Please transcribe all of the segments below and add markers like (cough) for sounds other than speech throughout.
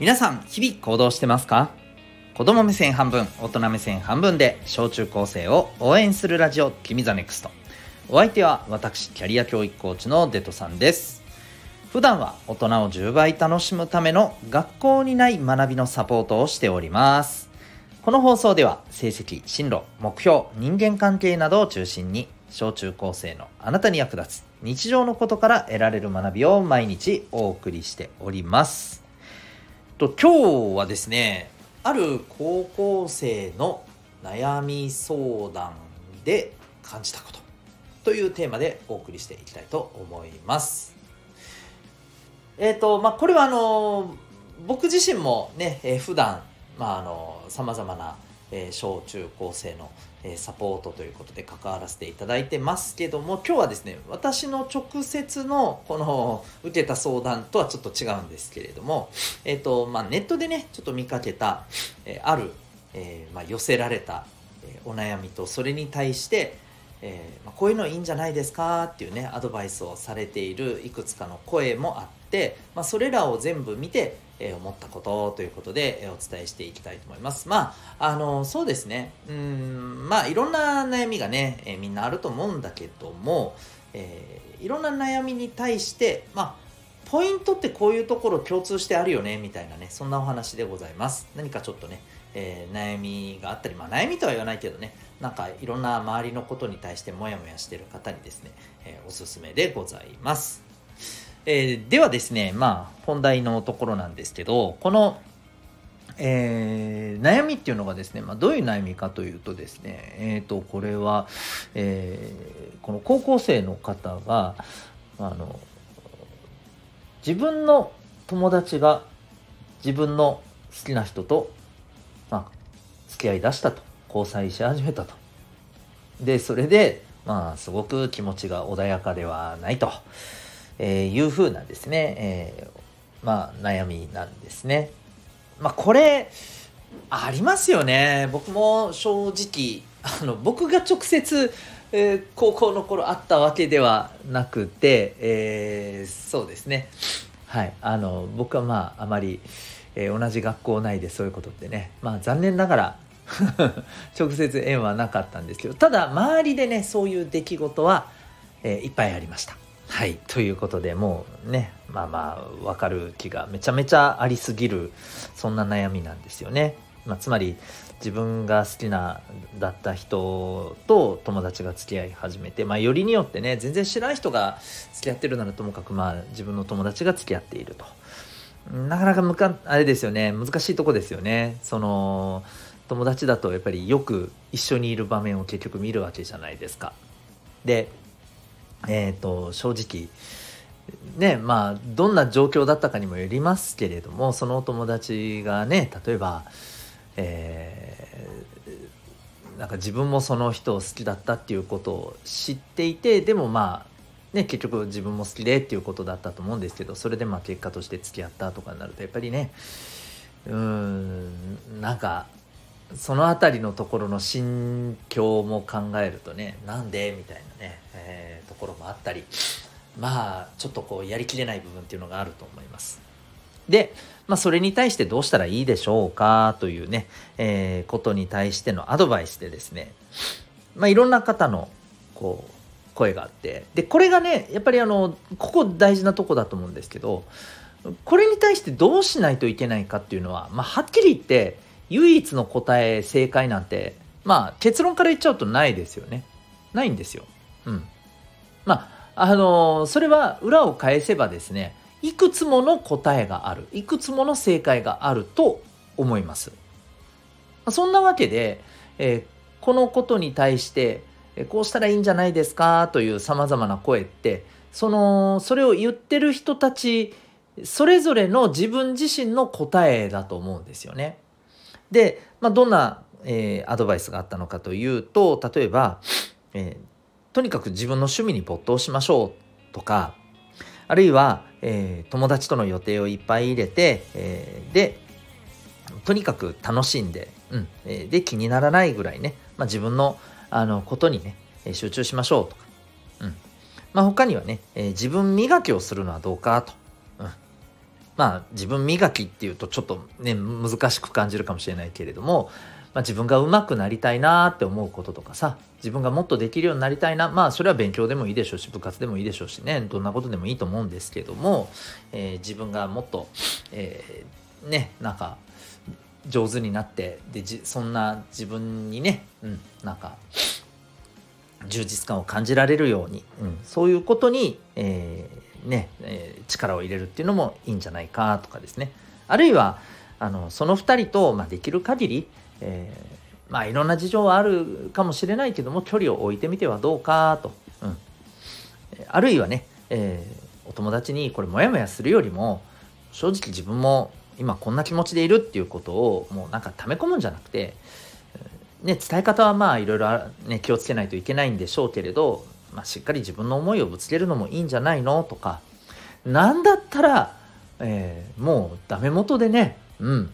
皆さん日々行動してますか？子供目線半分大人目線半分で小中高生を応援するラジオ「君 the NEXT。お相手は私キャリア教育コーチのデトさんです。普段は大人を10倍楽しむための学校にない学びのサポートをしております。この放送では成績進路目標人間関係などを中心に小中高生のあなたに役立つ日常のことから得られる学びを毎日お送りしております。と今日はですねある高校生の悩み相談で感じたことというテーマでお送りしていきたいと思います。えっ、ー、とまあこれはあの僕自身もね、えー、普段まああのさまざまなえー、小中高生の、えー、サポートということで関わらせていただいてますけども今日はですね私の直接のこの受けた相談とはちょっと違うんですけれども、えーとまあ、ネットでねちょっと見かけた、えある、えまあ、寄せられた、えお悩みとそれに対してえ、まあ、こういうのいいんじゃないですかっていうねアドバイスをされているいくつかの声もあって、まあ、それらを全部見て、え、思ったことということで、え、お伝えしていきたいと思います。まああのそうですね。うんまあいろんな悩みがね、えみんなあると思うんだけども、えいろんな悩みに対してまあポイントってこういうところ共通してあるよねみたいなねそんなお話でございます。何かちょっとねえー、悩みがあったり、まあ、悩みとは言わないけどねなんかいろんな周りのことに対してモヤモヤしてる方にですね、えー、おすすめでございます、えー、ではですねまあ本題のところなんですけどこのえー、悩みっていうのがですね、まあ、どういう悩みかというとですね、えー、とこれは、えー、この高校生の方があの自分の友達が自分の好きな人とまあ、付き合い出したと。交際し始めたと。でそれでまあすごく気持ちが穏やかではないと、えいうふうなですね、えー、まあ悩みなんですね。まあこれありますよね。僕も正直あの僕が直接、えー、高校の頃あったわけではなくて、えー、そうですね。はい。あの僕はまああまりえー、同じ学校内でそういうことってねまあ残念ながら (laughs) 直接縁はなかったんですけどただ周りでねそういう出来事は、えー、いっぱいありました。はいということでもうねまあまあ分かる気がめちゃめちゃありすぎるそんな悩みなんですよね。まあ、つまり自分が好きなだった人と友達が付き合い始めて、まあ、よりによってね全然知らない人が付き合ってるならともかくまあ自分の友達が付き合っていると。なかなかむかあれですよね難しいとこですよねその友達だとやっぱりよく一緒にいる場面を結局見るわけじゃないですかでえっ、ー、と正直ねまあどんな状況だったかにもよりますけれどもそのお友達がね例えばえー、なんか自分もその人を好きだったっていうことを知っていてでもまあね、結局自分も好きでっていうことだったと思うんですけどそれでまあ結果として付き合ったとかになるとやっぱりねうーんなんかその辺りのところの心境も考えるとねなんで？みたいなね、えー、ところもあったり。まあちょっとこうやりきれない部分っていうのがあると思います。で、まあ、それに対してどうしたらいいでしょうか？というね、えー、ことに対してのアドバイスでですね、まあ、いろんな方のこう声があって。でこれがねやっぱりあのここ大事なとこだと思うんですけどこれに対してどうしないといけないかっていうのは、まあ、はっきり言って唯一の答え正解なんてまあ結論から言っちゃうとないですよね。ないんですよ。うん。まああのそれは裏を返せばですねいくつもの答えがある。いくつもの正解があると思います。そんなわけで、えー、このことに対してこうしたらいいんじゃないですか？というさまざまな声ってそのそれを言ってる人たちそれぞれの自分自身の答えだと思うんですよね。で、まあ、どんな、えー、アドバイスがあったのかというと例えば、えー、とにかく自分の趣味に没頭しましょうとかあるいは、えー、友達との予定をいっぱい入れて、えでとにかく楽しんで、うんえで気にならないぐらいね、まあ、自分のあのことにね集中しましょうとか、うん。まあ、他にはね、えー、自分磨きをするのはどうかと、まあ自分磨きっていうとちょっとね難しく感じるかもしれないけれども、まあ、自分が上手くなりたいなって思うこととかさ自分がもっとできるようになりたいなまあそれは勉強でもいいでしょうし部活でもいいでしょうしねどんなことでもいいと思うんですけども、えー、自分がもっと、えー、ねなんか上手になってでそんな自分にね、うん、なんか充実感を感じられるように、うん、そういうことに、えー、ねえー、力を入れるっていうのもいいんじゃないかとかですね。あるいはあのその2人と、まあ、できる限り、えー、まあいろんな事情はあるかもしれないけども距離を置いてみてはどうかと、うん、あるいはね、えー、お友達にこれモヤモヤするよりも正直自分も今こんな気持ちでいるっていうことをもうなんか溜め込むんじゃなくてね、伝え方はまあいろいろ、ね、気をつけないといけないんでしょうけれど、まあ、しっかり自分の思いをぶつけるのもいいんじゃないの？とか。何だったら、えー、もうダメ元でね、うん、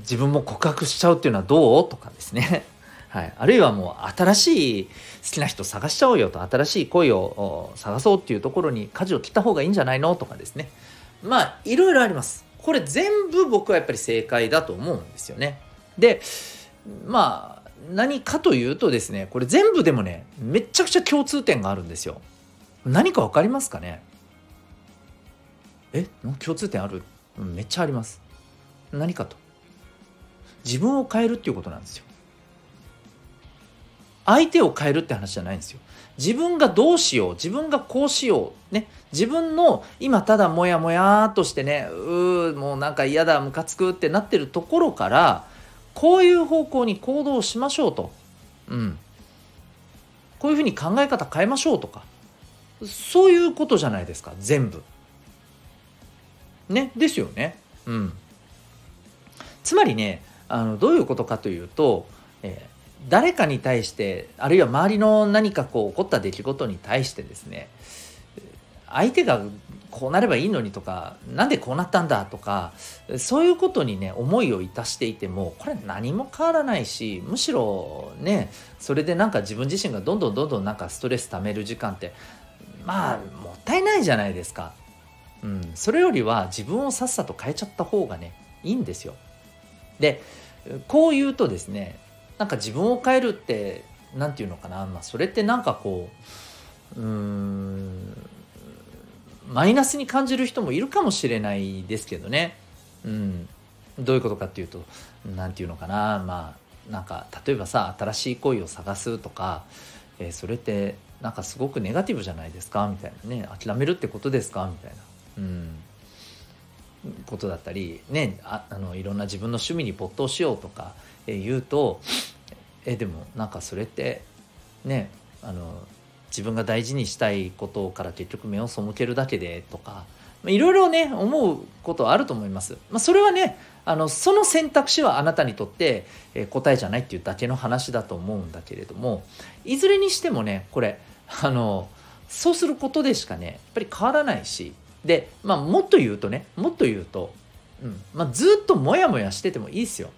自分も告白しちゃうっていうのはどう？とかですね、(laughs) はい、あるいはもう新しい好きな人探しちゃおうよと。新しい恋を探そうっていうところに舵を切った方がいいんじゃないの？とかですね。まあいろいろあります。これ全部僕はやっぱり正解だと思うんですよね。でまあ何かというとですねこれ全部でもねめちゃくちゃ共通点があるんですよ。何か分かりますかね？え？共通点ある？めっちゃあります。何かと。自分を変えるっていうことなんですよ。相手を変えるって話じゃないんですよ。自分がどうしよう自分がこうしようね。自分の今ただモヤモヤとしてねうーもうなんか嫌だムカつくってなってるところからこういう方向に行動しましょうと。うん。こういうふうに考え方変えましょうとか。そういうことじゃないですか、全部。ね、ですよね。うん。つまりね、あのどういうことかというと、えー、誰かに対してあるいは周りの何かこう起こった出来事に対してですね相手がこうなればいいのにとか何でこうなったんだとかそういうことにね思いをいたしていてもこれ何も変わらないしむしろねそれでなんか自分自身がどんどんどんどんなんかストレス溜める時間ってまあもったいないじゃないですか。うん、それよりは自分をさっさと変えちゃった方がねいいんですよ。でこう言うとですねなんか自分を変えるって何て言うのかな、まあ、それってなんかこううーんマイナスに感じる人もいるかもしれないですけどね。うん。どういうことかっていうと、何て言うのかな、まあ、なんか、例えばさ、新しい恋を探すとか、えー、それってなんかすごくネガティブじゃないですか？みたいなね。諦めるってことですか？みたいな。うん。ことだったり、ね、ああのいろんな自分の趣味に没頭しようとか、えー、言うと、えでもなんかそれってねあの自分が大事にしたいことから結局目を背けるだけでとかいろいろね思うことはあると思います。まあ、それはねあのその選択肢はあなたにとって、え答えじゃないっていうだけの話だと思うんだけれどもいずれにしてもねこれあのそうすることでしかねやっぱり変わらないしで、まあ、もっと言うとねもっと言うと、うんまあ、ずっとモヤモヤしててもいいですよ。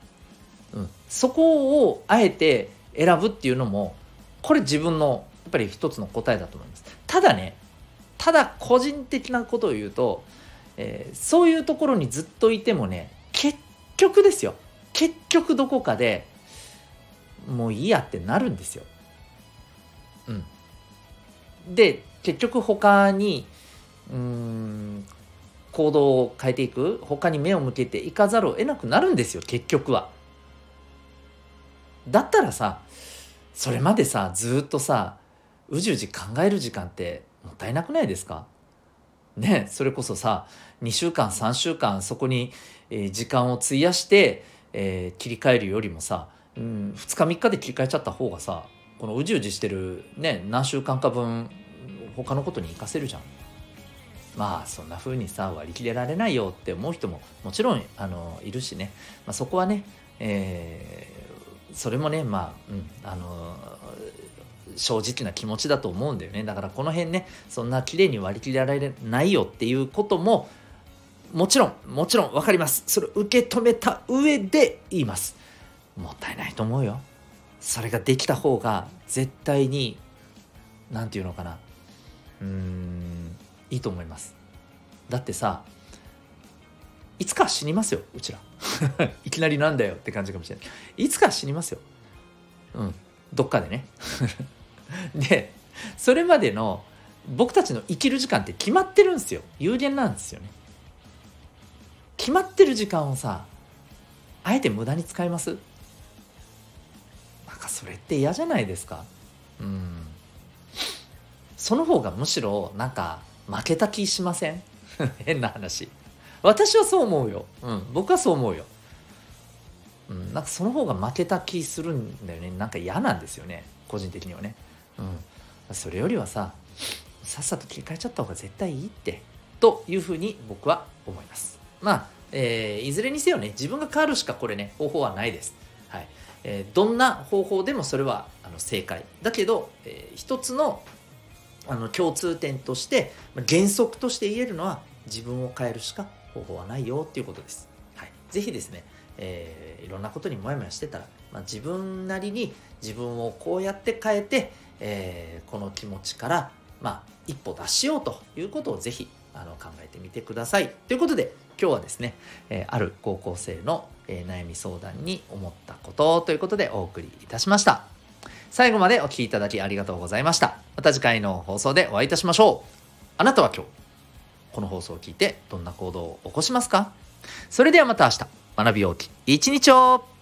うん、そこをあえて選ぶっていうのもこれ自分のっぱり一つの答えだと思います。ただね、ただ個人的なことを言うと、えー、そういうところにずっといてもね、結局ですよ。結局どこかでもういいやってなるんですよ。うん。で、結局他に、うん、行動を変えていく、他に目を向けていかざるを得なくなるんですよ、結局は。だったらさ、それまでさ、ずっとさ、うじうじ考える時間ってもったいなくないですか？ねそれこそさ2週間3週間そこに、え、時間を費やして、えー、切り替えるよりもさ、うん、2日3日で切り替えちゃった方がさこのうじうじしてるね何週間か分他のことに活かせるじゃん。まあそんな風にさ割り切れられないよって思う人ももちろんあのいるしね、まあ、そこはね、えー、それもねまあ、うん、あの正直な気持ちだと思うんだよね。だからこの辺ねそんな綺麗に割り切られないよっていうことももちろんもちろん分かります。それ受け止めた上で言います。もったいないと思うよ。それができた方が絶対に何て言うのかな。うーんいいと思います。だってさいつか死にますようちら。(laughs) いきなりなんだよって感じかもしれない。いつか死にますよ。うん。どっかでね。(laughs) でそれまでの僕たちの生きる時間って決まってるんですよ。有限なんですよね。決まってる時間をさあえて無駄に使います？なんかそれって嫌じゃないですか。うん。その方がむしろなんか負けた気しません？(laughs) 変な話。私はそう思うよ、うん、僕はそう思うよ、うん、なんかその方が負けた気するんだよね。なんか嫌なんですよね。個人的にはね、うん、それよりはささっさと切り替えちゃった方が絶対いいって。というふうに僕は思います。まあ、えー、いずれにせよね自分が変わるしかこれね方法はないです。はい。えー、どんな方法でもそれはあの正解。だけど、えー、一つのあの共通点として原則として言えるのは自分を変えるしか方法はないよっていうことです。はい、ぜひですね、えー、いろんなことにモヤモヤしてたら、まあ、自分なりに自分をこうやって変えて、えー、この気持ちから、まあ、一歩出しようということをぜひあの考えてみてください。ということで今日はですね、えー、ある高校生の、えー、悩み相談に思ったことということでお送りいたしました。最後までお聴きいただきありがとうございました。また次回の放送でお会いいたしましょう。あなたは今日、この放送を聞いてどんな行動を起こしますか？それではまた明日、学びようき。一日を!